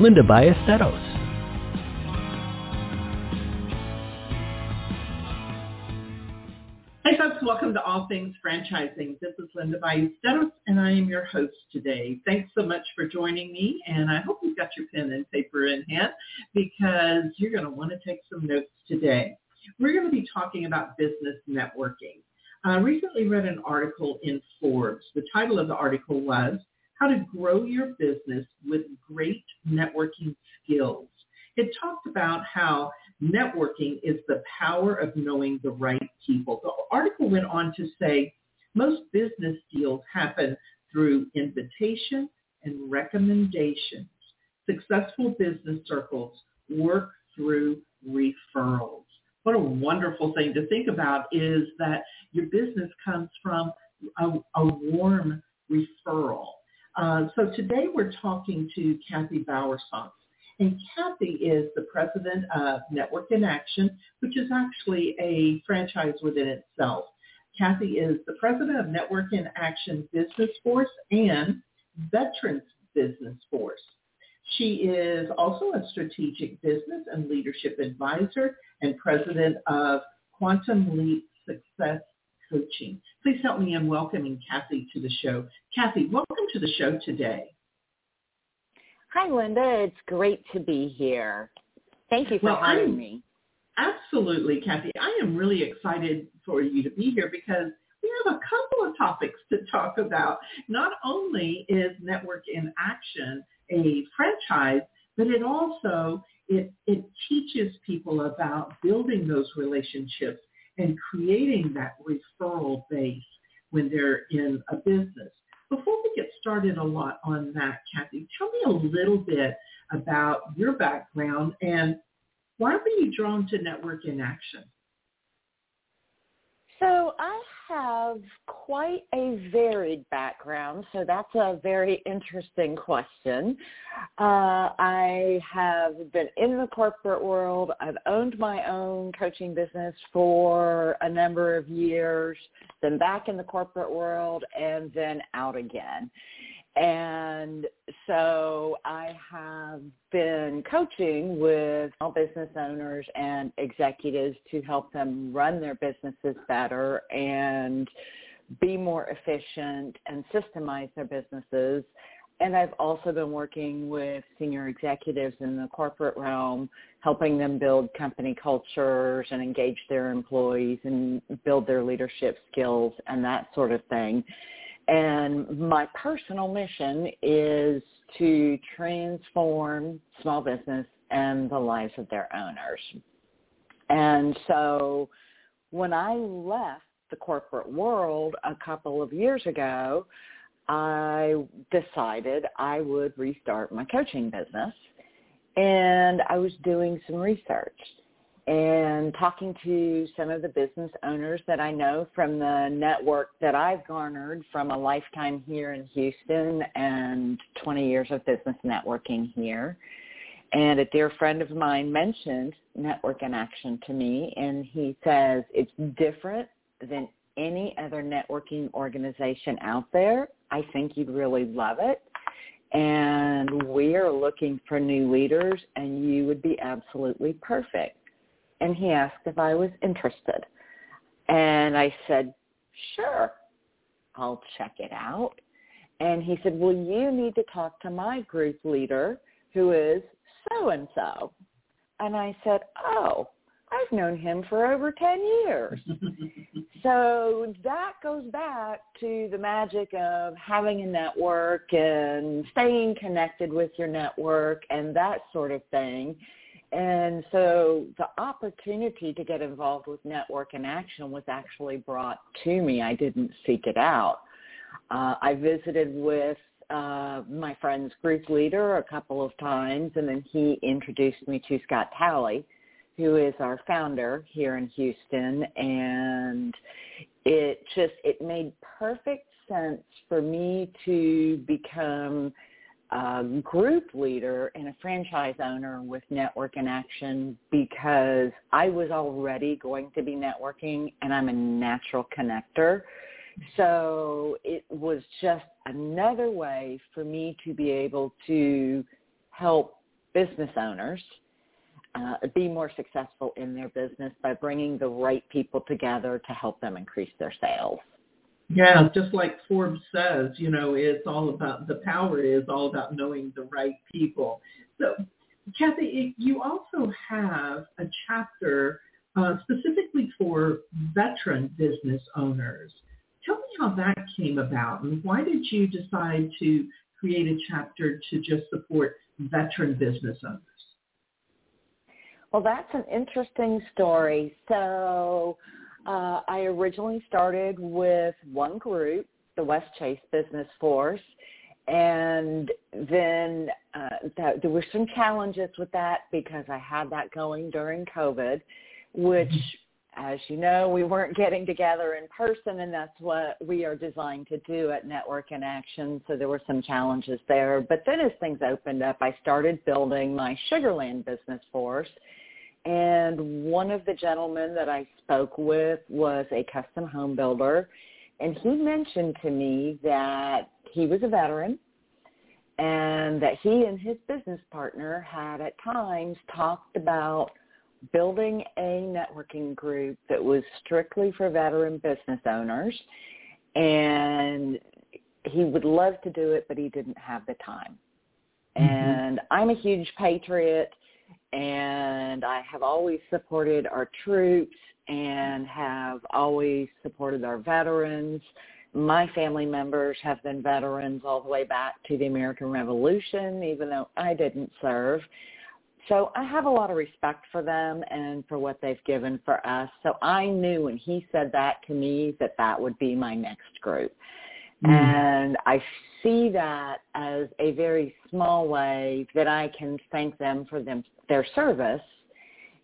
Linda Ballesteros. Hey folks, welcome to All Things Franchising. This is Linda Ballesteros and I am your host today. Thanks so much for joining me and I hope you've got your pen and paper in hand because you're going to want to take some notes today. We're going to be talking about business networking. I recently read an article in Forbes. The title of the article was how to grow your business with great networking skills. It talked about how networking is the power of knowing the right people. The article went on to say most business deals happen through invitation and recommendations. Successful business circles work through referrals. What a wonderful thing to think about is that your business comes from a, a warm referral. Uh, so today we're talking to Kathy Bowersox. And Kathy is the president of Network in Action, which is actually a franchise within itself. Kathy is the president of Network in Action Business Force and Veterans Business Force. She is also a strategic business and leadership advisor and president of Quantum Leap Success Coaching. Please help me in welcoming Kathy to the show. Kathy, welcome to the show today. Hi, Linda. It's great to be here. Thank you for well, having me. Absolutely, Kathy. I am really excited for you to be here because we have a couple of topics to talk about. Not only is Network in Action a franchise, but it also it, it teaches people about building those relationships and creating that referral base when they're in a business. Before we get started a lot on that, Kathy, tell me a little bit about your background and why were you drawn to Network in Action? So I have quite a varied background, so that's a very interesting question. Uh, I have been in the corporate world. I've owned my own coaching business for a number of years, then back in the corporate world, and then out again. And so I have been coaching with small business owners and executives to help them run their businesses better and be more efficient and systemize their businesses. And I've also been working with senior executives in the corporate realm, helping them build company cultures and engage their employees and build their leadership skills and that sort of thing. And my personal mission is to transform small business and the lives of their owners. And so when I left the corporate world a couple of years ago, I decided I would restart my coaching business. And I was doing some research and talking to some of the business owners that I know from the network that I've garnered from a lifetime here in Houston and 20 years of business networking here. And a dear friend of mine mentioned Network in Action to me, and he says it's different than any other networking organization out there. I think you'd really love it. And we are looking for new leaders, and you would be absolutely perfect and he asked if I was interested. And I said, sure, I'll check it out. And he said, well, you need to talk to my group leader who is so-and-so. And I said, oh, I've known him for over 10 years. so that goes back to the magic of having a network and staying connected with your network and that sort of thing. And so the opportunity to get involved with Network in Action was actually brought to me. I didn't seek it out. Uh, I visited with uh, my friend's group leader a couple of times, and then he introduced me to Scott Talley, who is our founder here in Houston, and it just it made perfect sense for me to become a group leader and a franchise owner with Network in Action because I was already going to be networking and I'm a natural connector. So it was just another way for me to be able to help business owners uh, be more successful in their business by bringing the right people together to help them increase their sales. Yeah, just like Forbes says, you know, it's all about the power is all about knowing the right people. So, Kathy, you also have a chapter uh, specifically for veteran business owners. Tell me how that came about and why did you decide to create a chapter to just support veteran business owners? Well, that's an interesting story. So uh, I originally started with one group, the West Chase Business Force, and then uh, that, there were some challenges with that because I had that going during COVID, which, as you know, we weren't getting together in person, and that's what we are designed to do at Network in Action. So there were some challenges there. But then as things opened up, I started building my Sugarland Business Force and one of the gentlemen that I spoke with was a custom home builder, and he mentioned to me that he was a veteran and that he and his business partner had at times talked about building a networking group that was strictly for veteran business owners and he would love to do it but he didn't have the time. Mm-hmm. And I'm a huge patriot and I have always supported our troops and have always supported our veterans. My family members have been veterans all the way back to the American Revolution, even though I didn't serve. So I have a lot of respect for them and for what they've given for us. So I knew when he said that to me that that would be my next group. Mm. And I see that as a very small way that I can thank them for them their service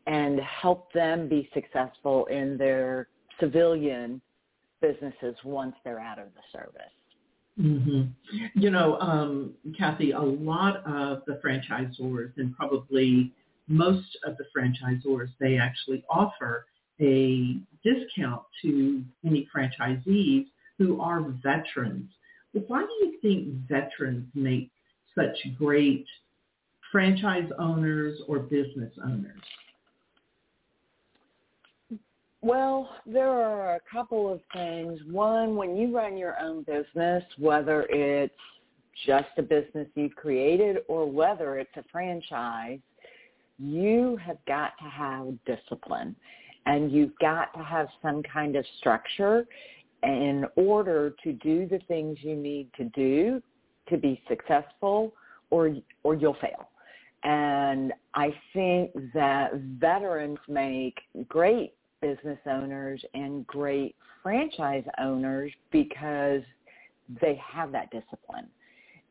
and help them be successful in their civilian businesses once they're out of the service. Mm-hmm. You know, um, Kathy, a lot of the franchisors and probably most of the franchisors, they actually offer a discount to any franchisees who are veterans. Why do you think veterans make such great franchise owners or business owners? Well, there are a couple of things. One, when you run your own business, whether it's just a business you've created or whether it's a franchise, you have got to have discipline and you've got to have some kind of structure in order to do the things you need to do to be successful or or you'll fail. And I think that veterans make great business owners and great franchise owners because they have that discipline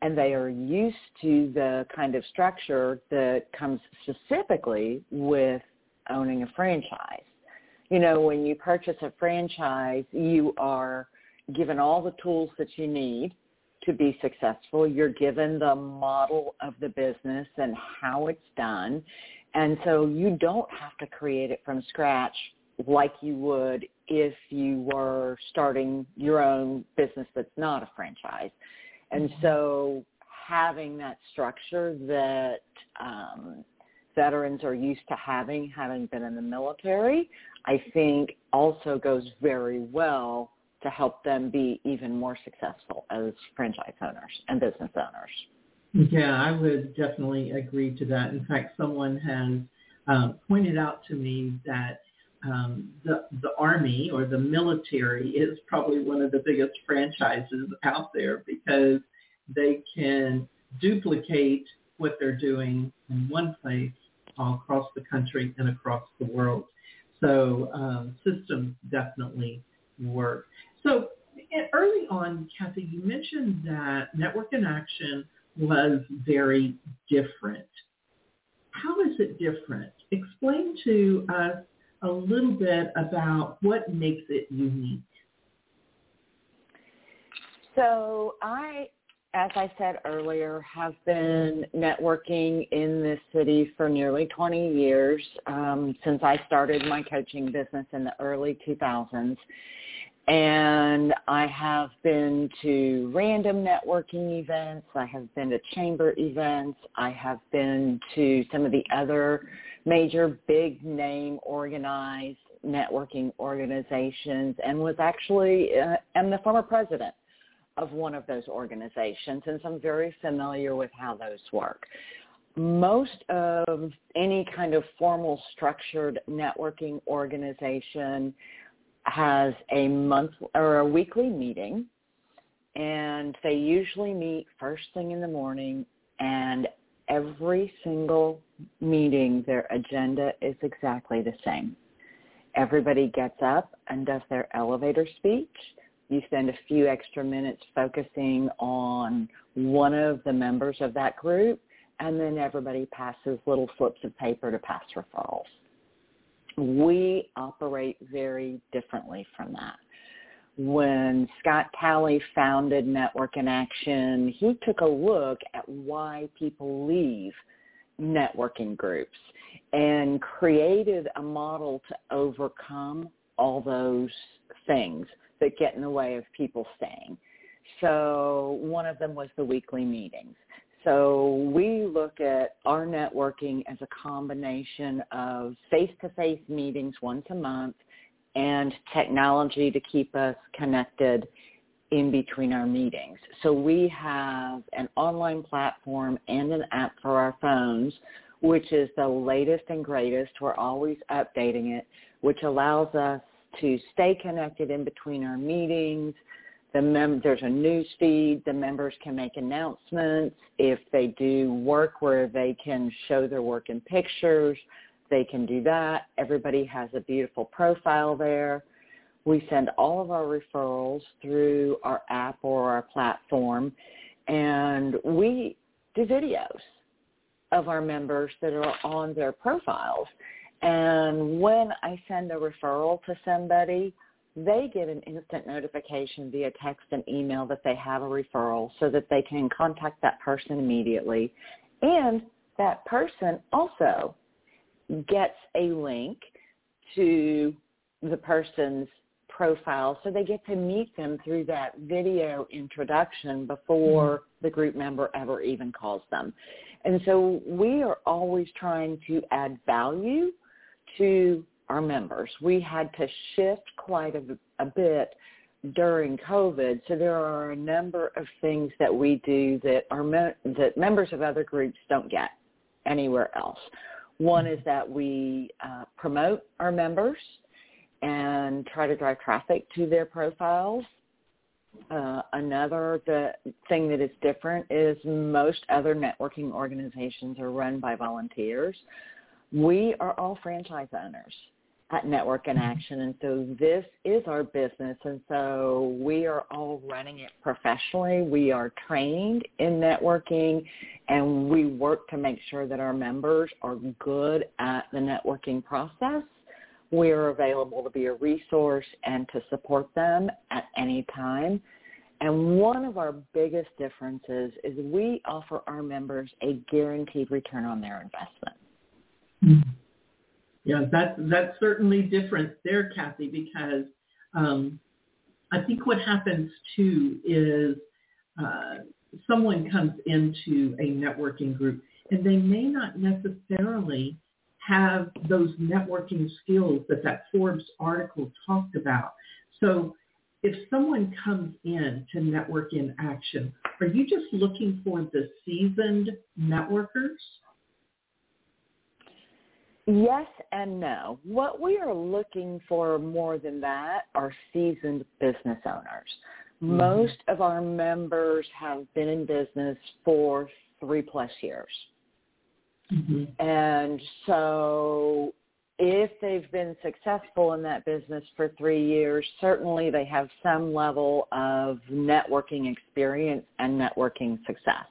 and they are used to the kind of structure that comes specifically with owning a franchise you know, when you purchase a franchise, you are given all the tools that you need to be successful. You're given the model of the business and how it's done. And so you don't have to create it from scratch like you would if you were starting your own business that's not a franchise. And mm-hmm. so having that structure that um, veterans are used to having, having been in the military, I think also goes very well to help them be even more successful as franchise owners and business owners. Yeah, I would definitely agree to that. In fact, someone has um, pointed out to me that um, the the army or the military is probably one of the biggest franchises out there because they can duplicate what they're doing in one place all across the country and across the world. So um, systems definitely work. So early on, Kathy, you mentioned that Network in Action was very different. How is it different? Explain to us a little bit about what makes it unique. So I, as I said earlier, have been networking in this city for nearly 20 years um, since I started my coaching business in the early 2000s. And I have been to random networking events. I have been to chamber events. I have been to some of the other major big name organized networking organizations and was actually, uh, am the former president of one of those organizations. And so I'm very familiar with how those work most of any kind of formal structured networking organization has a month or a weekly meeting and they usually meet first thing in the morning and every single meeting their agenda is exactly the same. Everybody gets up and does their elevator speech. You spend a few extra minutes focusing on one of the members of that group and then everybody passes little slips of paper to pass referrals we operate very differently from that. When Scott Talley founded Network in Action, he took a look at why people leave networking groups and created a model to overcome all those things that get in the way of people staying. So one of them was the weekly meetings. So we look at our networking as a combination of face-to-face meetings once a month and technology to keep us connected in between our meetings. So we have an online platform and an app for our phones, which is the latest and greatest. We're always updating it, which allows us to stay connected in between our meetings, the mem- there's a news feed. The members can make announcements. If they do work where they can show their work in pictures, they can do that. Everybody has a beautiful profile there. We send all of our referrals through our app or our platform, and we do videos of our members that are on their profiles. And when I send a referral to somebody, they get an instant notification via text and email that they have a referral so that they can contact that person immediately. And that person also gets a link to the person's profile so they get to meet them through that video introduction before mm-hmm. the group member ever even calls them. And so we are always trying to add value to our members. We had to shift quite a, a bit during COVID, so there are a number of things that we do that are me- that members of other groups don't get anywhere else. One is that we uh, promote our members and try to drive traffic to their profiles. Uh, another the thing that is different is most other networking organizations are run by volunteers. We are all franchise owners at Network in mm-hmm. Action. And so this is our business. And so we are all running it professionally. We are trained in networking and we work to make sure that our members are good at the networking process. We are available to be a resource and to support them at any time. And one of our biggest differences is we offer our members a guaranteed return on their investment. Mm-hmm. Yeah, that's that's certainly different there, Kathy, because um, I think what happens too is uh, someone comes into a networking group and they may not necessarily have those networking skills that that Forbes article talked about. So if someone comes in to network in action, are you just looking for the seasoned networkers? Yes and no. What we are looking for more than that are seasoned business owners. Mm-hmm. Most of our members have been in business for three plus years. Mm-hmm. And so if they've been successful in that business for three years, certainly they have some level of networking experience and networking success.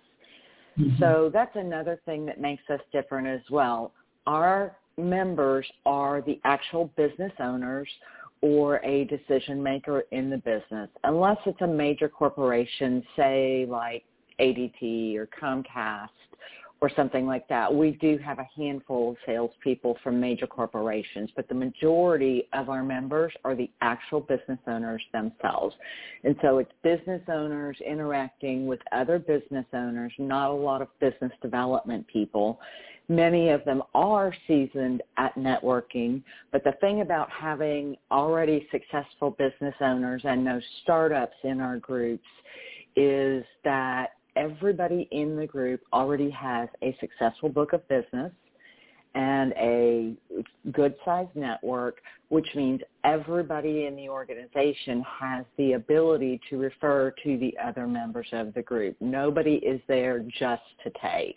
Mm-hmm. So that's another thing that makes us different as well. Our members are the actual business owners or a decision maker in the business, unless it's a major corporation, say like ADT or Comcast or something like that. We do have a handful of salespeople from major corporations, but the majority of our members are the actual business owners themselves. And so it's business owners interacting with other business owners, not a lot of business development people. Many of them are seasoned at networking, but the thing about having already successful business owners and no startups in our groups is that everybody in the group already has a successful book of business and a good sized network, which means everybody in the organization has the ability to refer to the other members of the group. Nobody is there just to take.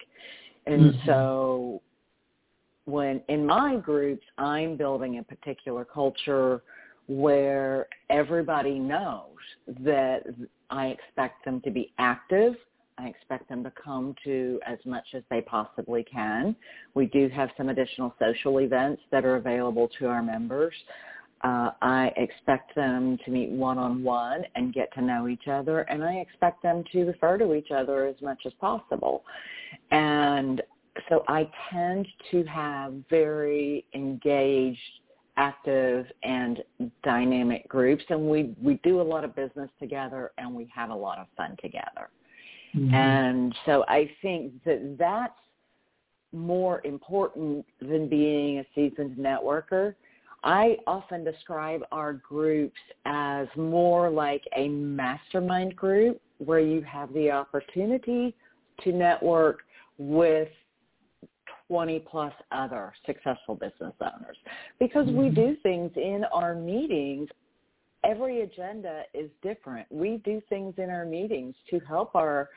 And mm-hmm. so when in my groups, I'm building a particular culture where everybody knows that I expect them to be active I expect them to come to as much as they possibly can. We do have some additional social events that are available to our members. Uh, I expect them to meet one-on-one and get to know each other, and I expect them to refer to each other as much as possible. And so I tend to have very engaged, active, and dynamic groups, and we, we do a lot of business together, and we have a lot of fun together. Mm-hmm. And so I think that that's more important than being a seasoned networker. I often describe our groups as more like a mastermind group where you have the opportunity to network with 20 plus other successful business owners because mm-hmm. we do things in our meetings every agenda is different. We do things in our meetings to help our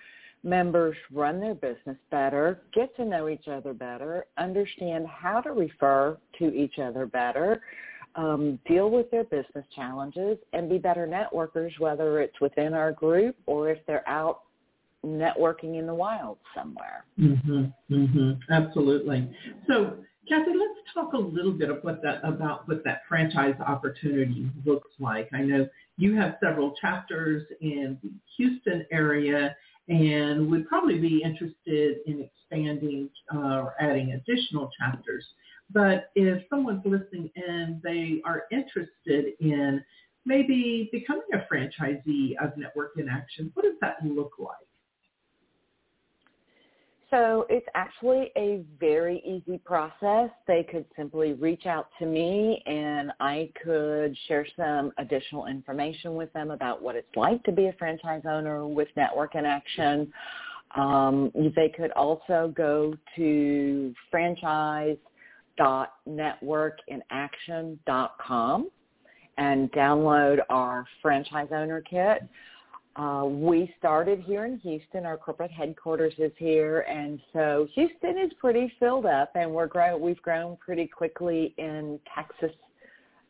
members run their business better, get to know each other better, understand how to refer to each other better, um, deal with their business challenges, and be better networkers, whether it's within our group or if they're out networking in the wild somewhere. Mhm. Mhm. Absolutely. So Kathy, let's talk a little bit of what that about what that franchise opportunity looks like. I know you have several chapters in the Houston area and would probably be interested in expanding uh, or adding additional chapters. But if someone's listening and they are interested in maybe becoming a franchisee of Network in Action, what does that look like? So it's actually a very easy process. They could simply reach out to me and I could share some additional information with them about what it's like to be a franchise owner with Network in Action. Um, they could also go to franchise.networkinaction.com and download our franchise owner kit. Uh, we started here in Houston. Our corporate headquarters is here, and so Houston is pretty filled up, and we're grow- we've grown pretty quickly in Texas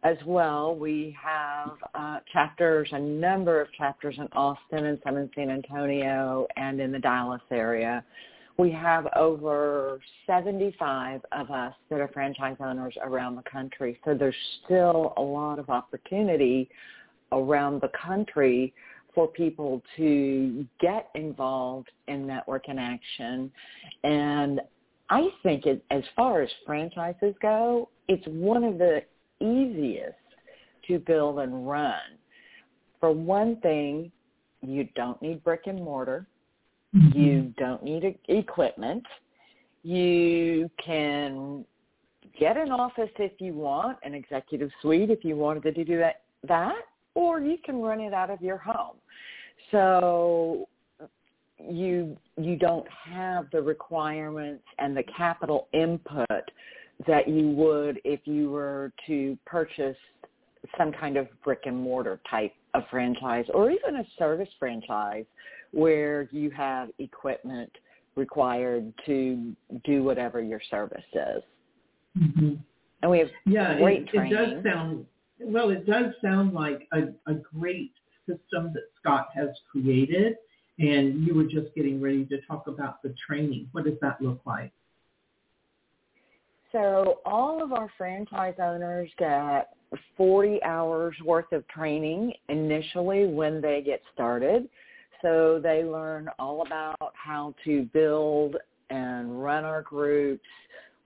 as well. We have uh, chapters, a number of chapters in Austin and some in San Antonio and in the Dallas area. We have over 75 of us that are franchise owners around the country, so there's still a lot of opportunity around the country for people to get involved in network in action. And I think it, as far as franchises go, it's one of the easiest to build and run. For one thing, you don't need brick and mortar. Mm-hmm. You don't need equipment. You can get an office if you want, an executive suite if you wanted to do that, that or you can run it out of your home. So you you don't have the requirements and the capital input that you would if you were to purchase some kind of brick and mortar type of franchise or even a service franchise where you have equipment required to do whatever your service is. Mm-hmm. And we have yeah, great it, training. it does sound well. It does sound like a, a great system that Scott has created. And you were just getting ready to talk about the training. What does that look like? So all of our franchise owners get 40 hours worth of training initially when they get started. So they learn all about how to build and run our groups.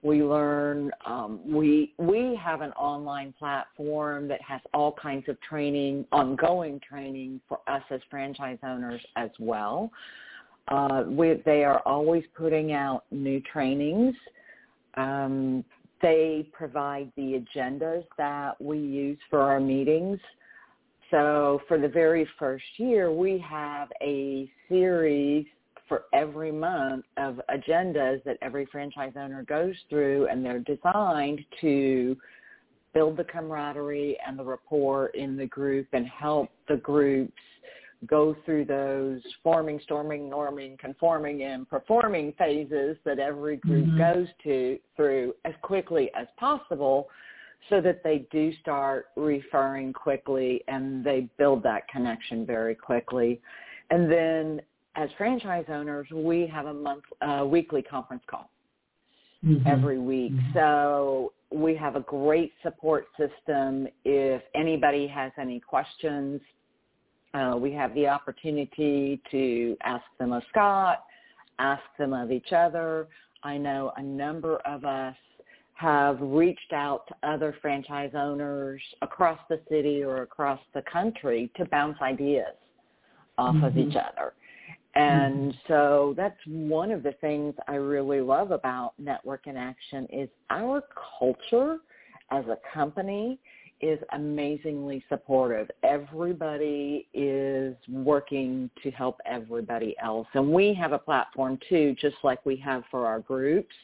We learn, um, we, we have an online platform that has all kinds of training, ongoing training for us as franchise owners as well. Uh, we, they are always putting out new trainings. Um, they provide the agendas that we use for our meetings. So for the very first year, we have a series for every month of agendas that every franchise owner goes through, and they're designed to build the camaraderie and the rapport in the group and help the groups go through those forming, storming, norming, conforming, and performing phases that every group mm-hmm. goes to through as quickly as possible so that they do start referring quickly and they build that connection very quickly. And then as franchise owners, we have a month, uh, weekly conference call mm-hmm. every week. Mm-hmm. So we have a great support system. If anybody has any questions, uh, we have the opportunity to ask them of Scott, ask them of each other. I know a number of us have reached out to other franchise owners across the city or across the country to bounce ideas off mm-hmm. of each other. And mm-hmm. so that's one of the things I really love about Network in Action is our culture as a company is amazingly supportive. Everybody is working to help everybody else. And we have a platform too, just like we have for our groups,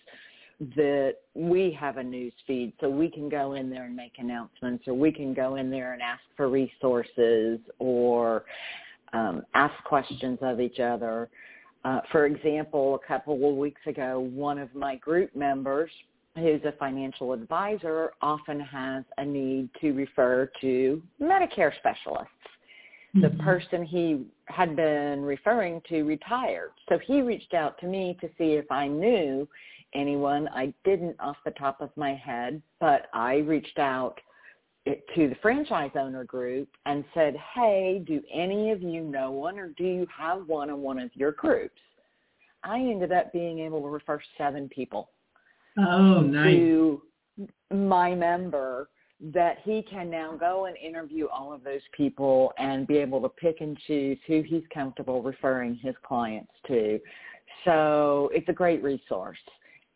that we have a news feed so we can go in there and make announcements or we can go in there and ask for resources or um, ask questions of each other. Uh, for example, a couple of weeks ago, one of my group members who's a financial advisor often has a need to refer to Medicare specialists. Mm-hmm. The person he had been referring to retired. So he reached out to me to see if I knew anyone. I didn't off the top of my head, but I reached out to the franchise owner group and said, hey, do any of you know one or do you have one in one of your groups? I ended up being able to refer seven people oh, nice. to my member that he can now go and interview all of those people and be able to pick and choose who he's comfortable referring his clients to. So it's a great resource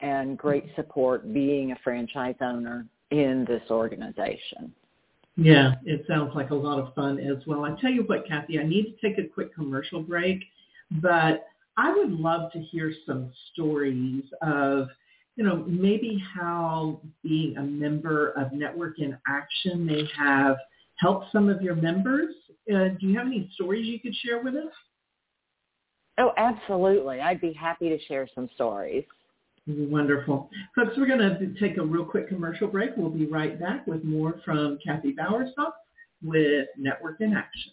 and great support being a franchise owner in this organization. Yeah, it sounds like a lot of fun as well. I tell you what, Kathy, I need to take a quick commercial break, but I would love to hear some stories of – you know, maybe how being a member of Network in Action may have helped some of your members. Uh, do you have any stories you could share with us? Oh, absolutely. I'd be happy to share some stories. Wonderful. Folks, we're going to take a real quick commercial break. We'll be right back with more from Kathy Bowersox with Network in Action.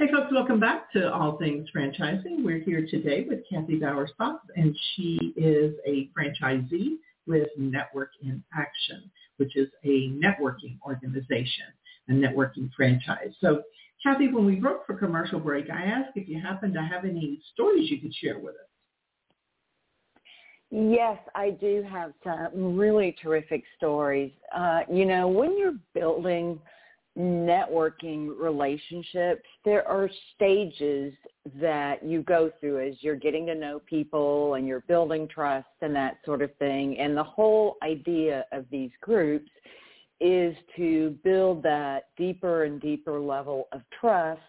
Hey folks, welcome back to All Things Franchising. We're here today with Kathy Bowers and she is a franchisee with Network in Action, which is a networking organization, a networking franchise. So Kathy, when we broke for commercial break, I asked if you happen to have any stories you could share with us. Yes, I do have some really terrific stories. Uh, you know, when you're building networking relationships, there are stages that you go through as you're getting to know people and you're building trust and that sort of thing. And the whole idea of these groups is to build that deeper and deeper level of trust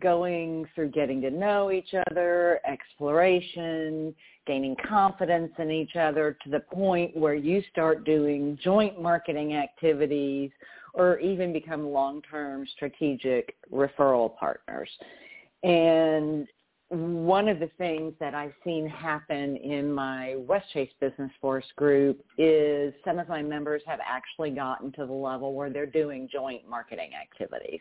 going through getting to know each other, exploration, gaining confidence in each other to the point where you start doing joint marketing activities or even become long-term strategic referral partners. And one of the things that I've seen happen in my Westchase Business Force group is some of my members have actually gotten to the level where they're doing joint marketing activities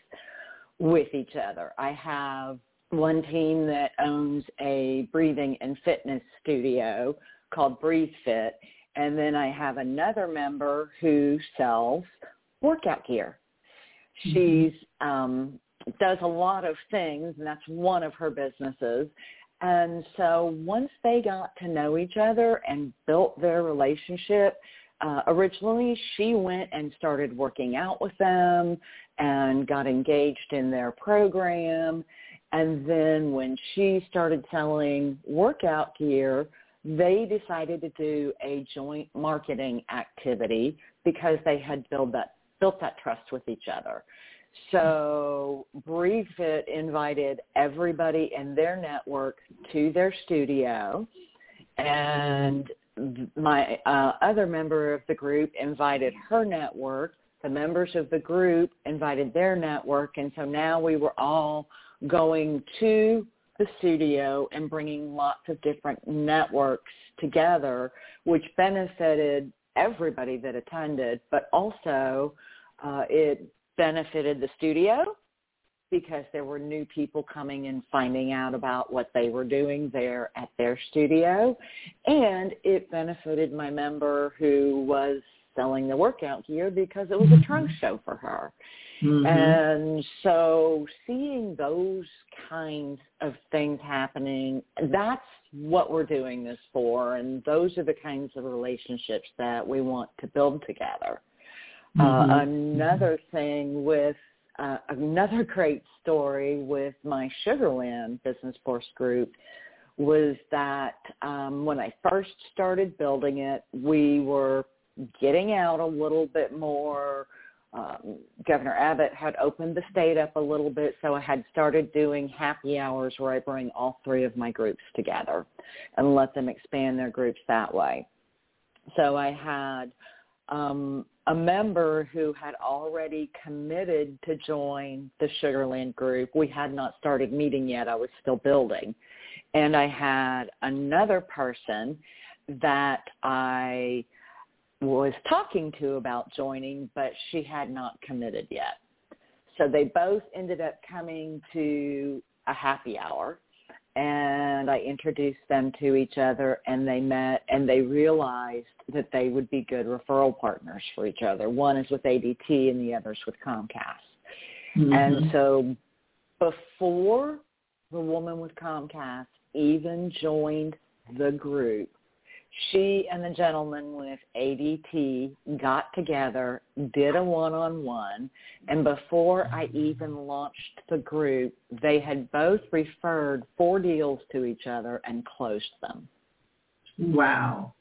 with each other. I have one team that owns a breathing and fitness studio called Breathe Fit, and then I have another member who sells workout gear. Mm-hmm. She's um, does a lot of things, and that's one of her businesses. And so once they got to know each other and built their relationship, uh, originally she went and started working out with them and got engaged in their program. And then when she started selling workout gear, they decided to do a joint marketing activity because they had built that built that trust with each other. So Breathe invited everybody in their network to their studio, and my uh, other member of the group invited her network. The members of the group invited their network, and so now we were all going to the studio and bringing lots of different networks together, which benefited everybody that attended, but also uh, it benefited the studio because there were new people coming and finding out about what they were doing there at their studio. And it benefited my member who was selling the workout gear because it was a trunk mm-hmm. show for her. Mm-hmm. And so seeing those kinds of things happening, that's what we're doing this for. And those are the kinds of relationships that we want to build together. Mm-hmm. Uh, another thing with uh, another great story with my Sugarland Business Force group was that um, when I first started building it, we were getting out a little bit more. Um, Governor Abbott had opened the state up a little bit, so I had started doing happy hours where I bring all three of my groups together and let them expand their groups that way. So I had um, a member who had already committed to join the Sugarland group. We had not started meeting yet. I was still building. And I had another person that I was talking to about joining, but she had not committed yet. So they both ended up coming to a happy hour and I introduced them to each other and they met and they realized that they would be good referral partners for each other. One is with ADT and the other's with Comcast. Mm-hmm. And so before the woman with Comcast even joined the group, she and the gentleman with ADT got together, did a one-on-one, and before I even launched the group, they had both referred four deals to each other and closed them. Wow.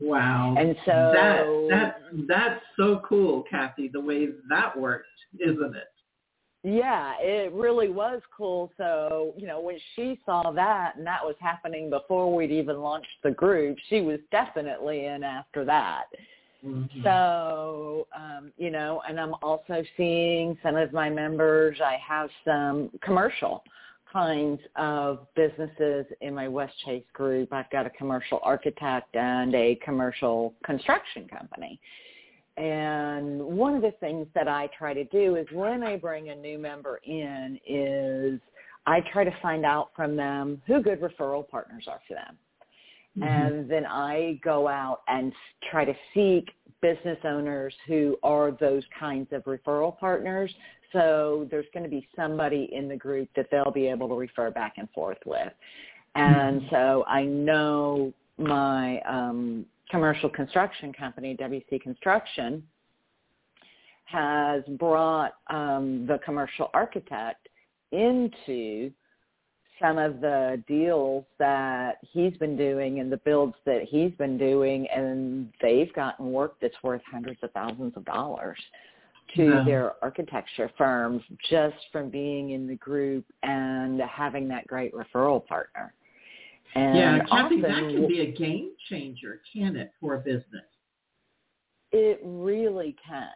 Wow. And so that, that that's so cool, Kathy, the way that worked, isn't it? Yeah, it really was cool. So, you know, when she saw that and that was happening before we'd even launched the group, she was definitely in after that. Mm-hmm. So, um, you know, and I'm also seeing some of my members, I have some commercial kinds of businesses in my West Chase group. I've got a commercial architect and a commercial construction company. And one of the things that I try to do is when I bring a new member in is I try to find out from them who good referral partners are for them. Mm-hmm. And then I go out and try to seek business owners who are those kinds of referral partners. So there's going to be somebody in the group that they'll be able to refer back and forth with. And mm-hmm. so I know my um, commercial construction company, WC Construction, has brought um, the commercial architect into some of the deals that he's been doing and the builds that he's been doing, and they've gotten work that's worth hundreds of thousands of dollars to their architecture firms just from being in the group and having that great referral partner. And yeah, Kathy, that can be a game changer, can it, for a business? It really can.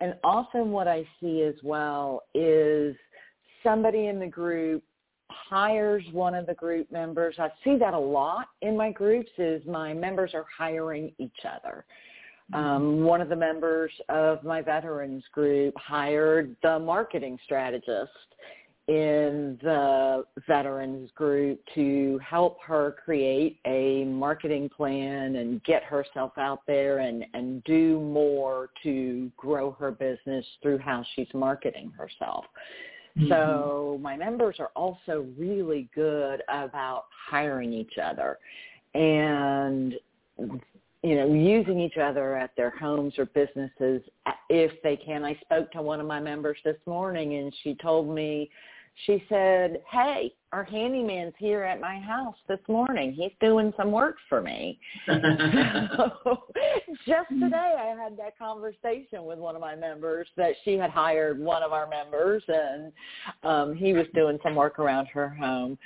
And often what I see as well is somebody in the group hires one of the group members. I see that a lot in my groups is my members are hiring each other. Mm-hmm. Um, one of the members of my veterans group hired the marketing strategist in the veterans group to help her create a marketing plan and get herself out there and, and do more to grow her business through how she's marketing herself. Mm-hmm. So my members are also really good about hiring each other and you know, using each other at their homes or businesses if they can. I spoke to one of my members this morning and she told me she said, hey, our handyman's here at my house this morning. He's doing some work for me. so, just today I had that conversation with one of my members that she had hired one of our members and um, he was doing some work around her home.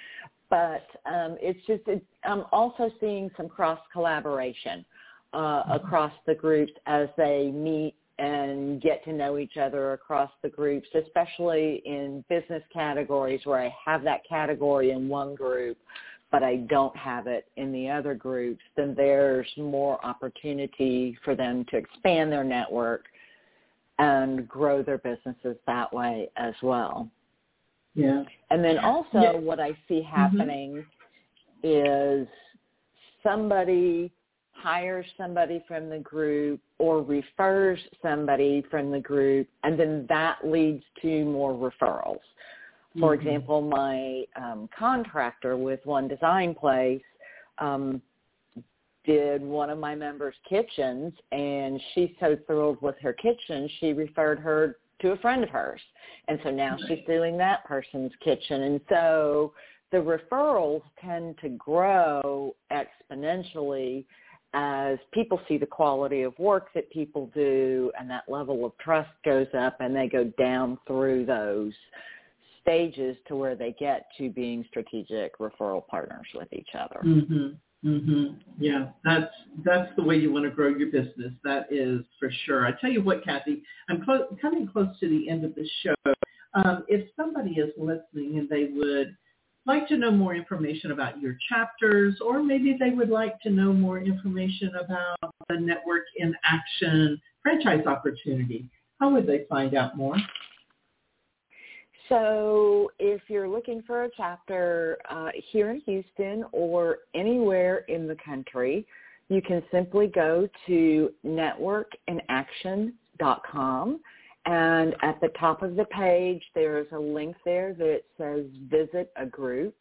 But um, it's just, it, I'm also seeing some cross collaboration uh, across the groups as they meet and get to know each other across the groups, especially in business categories where I have that category in one group, but I don't have it in the other groups, then there's more opportunity for them to expand their network and grow their businesses that way as well. Yeah. And then also yeah. what I see mm-hmm. happening mm-hmm. is somebody hires somebody from the group or refers somebody from the group, and then that leads to more referrals. For mm-hmm. example, my um, contractor with One Design Place um, did one of my members' kitchens, and she's so thrilled with her kitchen, she referred her to a friend of hers. And so now right. she's doing that person's kitchen. And so the referrals tend to grow exponentially as people see the quality of work that people do and that level of trust goes up and they go down through those stages to where they get to being strategic referral partners with each other. Mhm. Mhm. Yeah, that's that's the way you want to grow your business. That is for sure. I tell you what, Kathy, I'm clo- coming close to the end of the show. Um, if somebody is listening and they would like to know more information about your chapters, or maybe they would like to know more information about the Network in Action franchise opportunity, how would they find out more? So if you're looking for a chapter uh, here in Houston or anywhere in the country, you can simply go to networkinaction.com and at the top of the page, there is a link there that says visit a group.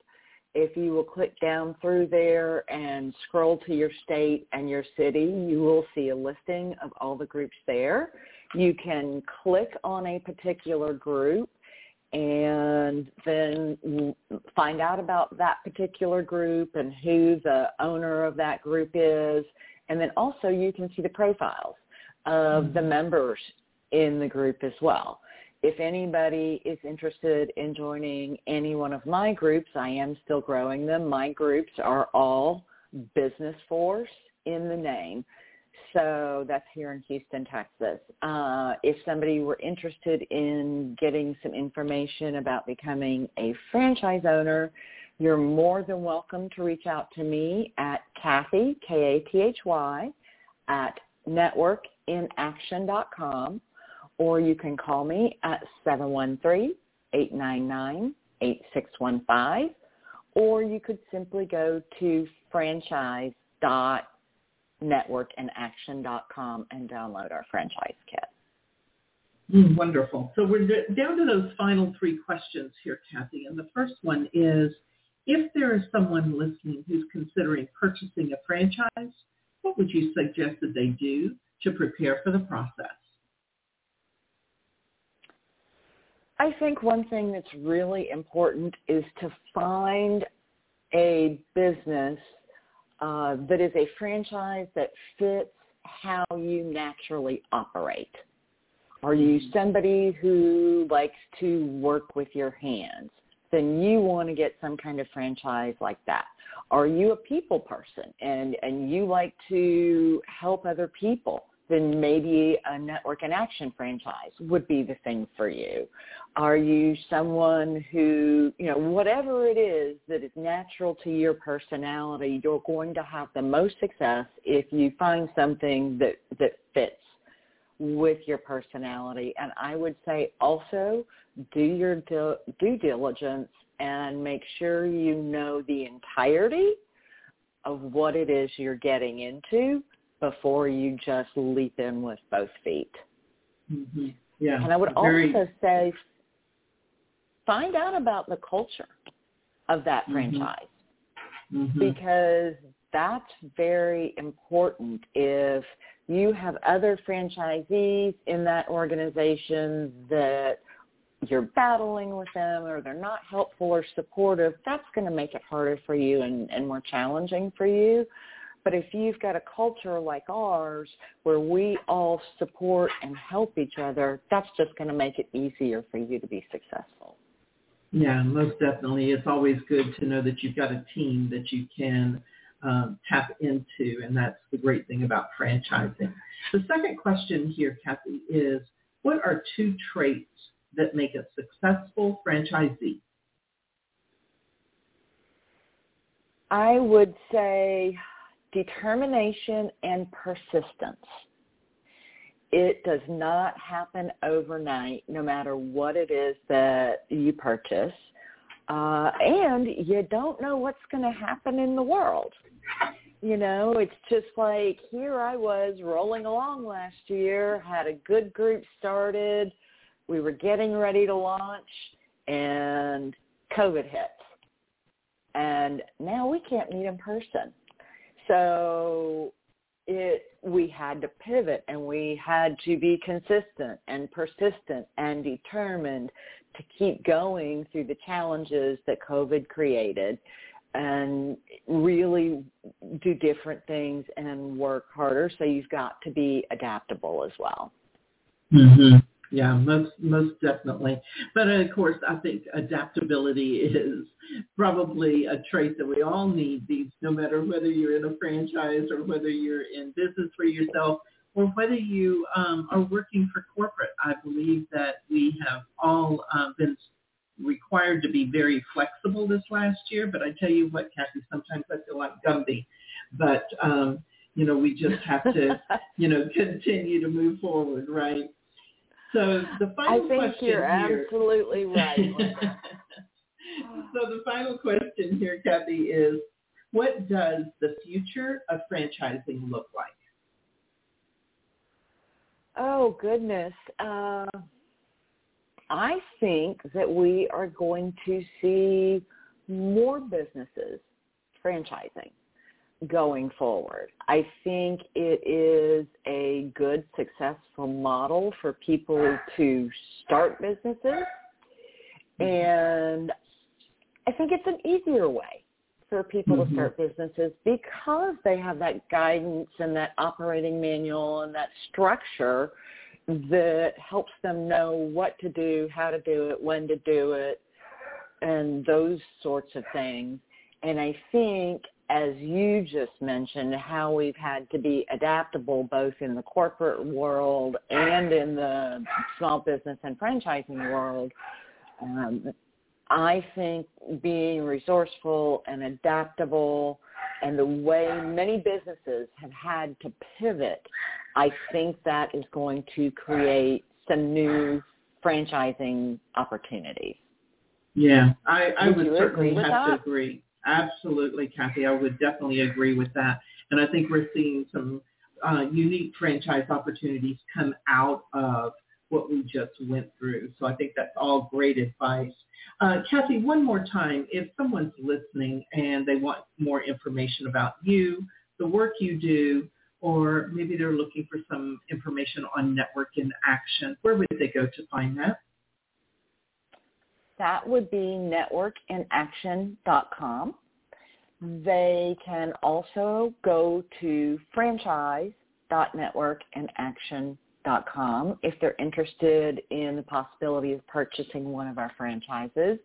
If you will click down through there and scroll to your state and your city, you will see a listing of all the groups there. You can click on a particular group and then find out about that particular group and who the owner of that group is. And then also you can see the profiles of the mm-hmm. members in the group as well. if anybody is interested in joining any one of my groups, I am still growing them. My groups are all Business Force in the name. So that's here in Houston, Texas. Uh, if somebody were interested in getting some information about becoming a franchise owner, you're more than welcome to reach out to me at Kathy, K-A-T-H-Y, at networkinaction.com, or you can call me at 713-899-8615, or you could simply go to franchise.networkinaction.com and download our franchise kit. Mm, wonderful. So we're down to those final three questions here, Kathy. And the first one is, if there is someone listening who's considering purchasing a franchise, what would you suggest that they do to prepare for the process? I think one thing that's really important is to find a business uh, that is a franchise that fits how you naturally operate. Are you mm-hmm. somebody who likes to work with your hands? Then you want to get some kind of franchise like that. Are you a people person and, and you like to help other people? Then maybe a Network in Action franchise would be the thing for you. Are you someone who, you know, whatever it is that is natural to your personality, you're going to have the most success if you find something that, that fits with your personality. And I would say also do your due diligence and make sure you know the entirety of what it is you're getting into before you just leap in with both feet. Mm-hmm. Yeah. And I would very... also say find out about the culture of that mm-hmm. franchise mm-hmm. because that's very important if you have other franchisees in that organization that you're battling with them or they're not helpful or supportive, that's going to make it harder for you and, and more challenging for you. But if you've got a culture like ours where we all support and help each other, that's just going to make it easier for you to be successful. Yeah, most definitely. It's always good to know that you've got a team that you can um, tap into, and that's the great thing about franchising. The second question here, Kathy, is what are two traits that make a successful franchisee? I would say determination and persistence. It does not happen overnight, no matter what it is that you purchase. Uh, and you don't know what's going to happen in the world. You know, it's just like here I was rolling along last year, had a good group started, we were getting ready to launch, and COVID hit. And now we can't meet in person. So it we had to pivot and we had to be consistent and persistent and determined to keep going through the challenges that COVID created and really do different things and work harder. So you've got to be adaptable as well. Mm-hmm. Yeah, most most definitely. But of course, I think adaptability is probably a trait that we all need. These, no matter whether you're in a franchise or whether you're in business for yourself or whether you um, are working for corporate. I believe that we have all uh, been required to be very flexible this last year. But I tell you what, Kathy, sometimes I feel like Gumby. But um, you know, we just have to, you know, continue to move forward, right? So the final I think question you're here, absolutely right. so the final question here, Kathy, is what does the future of franchising look like? Oh goodness. Uh, I think that we are going to see more businesses franchising going forward. I think it is a good, successful model for people to start businesses. And I think it's an easier way for people mm-hmm. to start businesses because they have that guidance and that operating manual and that structure that helps them know what to do, how to do it, when to do it, and those sorts of things. And I think, as you just mentioned, how we've had to be adaptable both in the corporate world and in the small business and franchising world. Um, I think being resourceful and adaptable and the way many businesses have had to pivot, I think that is going to create some new franchising opportunities. Yeah, I, I would, would certainly have that? to agree. Absolutely, Kathy. I would definitely agree with that. And I think we're seeing some uh, unique franchise opportunities come out of what we just went through. So I think that's all great advice. Uh, Kathy, one more time, if someone's listening and they want more information about you, the work you do, or maybe they're looking for some information on Network in Action, where would they go to find that? That would be networkinaction.com. They can also go to franchise.networkinaction.com if they're interested in the possibility of purchasing one of our franchises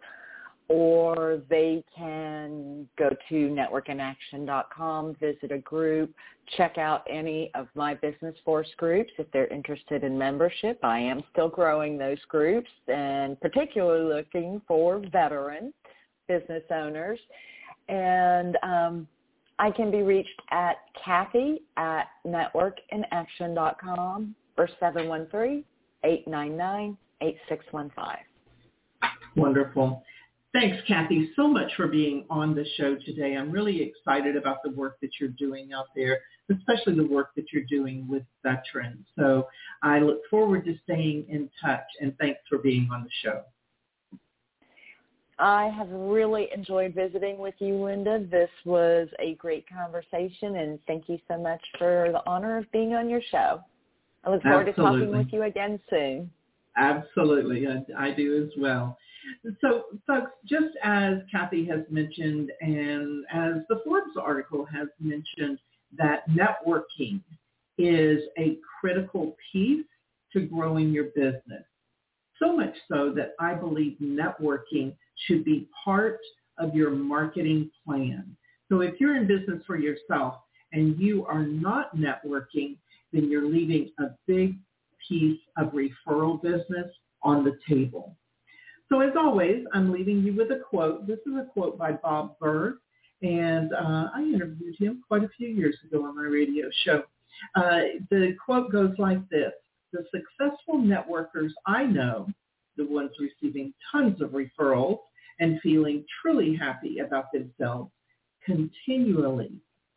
or they can go to networkinaction.com, visit a group, check out any of my business force groups if they're interested in membership. I am still growing those groups and particularly looking for veteran business owners. And um, I can be reached at Kathy at networkinaction.com or 713-899-8615. Wonderful. Thanks, Kathy, so much for being on the show today. I'm really excited about the work that you're doing out there, especially the work that you're doing with veterans. So I look forward to staying in touch, and thanks for being on the show. I have really enjoyed visiting with you, Linda. This was a great conversation, and thank you so much for the honor of being on your show. I look forward Absolutely. to talking with you again soon. Absolutely, I, I do as well. So, folks, just as Kathy has mentioned and as the Forbes article has mentioned, that networking is a critical piece to growing your business. So much so that I believe networking should be part of your marketing plan. So if you're in business for yourself and you are not networking, then you're leaving a big piece of referral business on the table. So as always, I'm leaving you with a quote. This is a quote by Bob Burg, and uh, I interviewed him quite a few years ago on my radio show. Uh, the quote goes like this. The successful networkers I know, the ones receiving tons of referrals and feeling truly happy about themselves, continually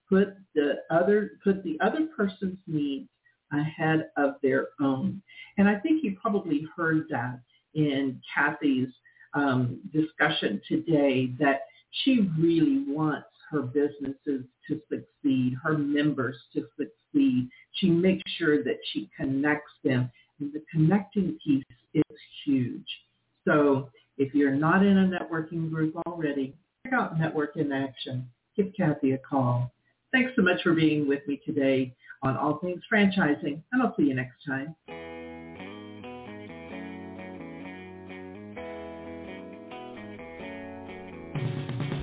put the other put the other person's needs ahead of their own. And I think you probably heard that in Kathy's um, discussion today that she really wants her businesses to succeed, her members to succeed. She makes sure that she connects them. And the connecting piece is huge. So if you're not in a networking group already, check out Network in Action. Give Kathy a call. Thanks so much for being with me today on All Things Franchising, and I'll see you next time.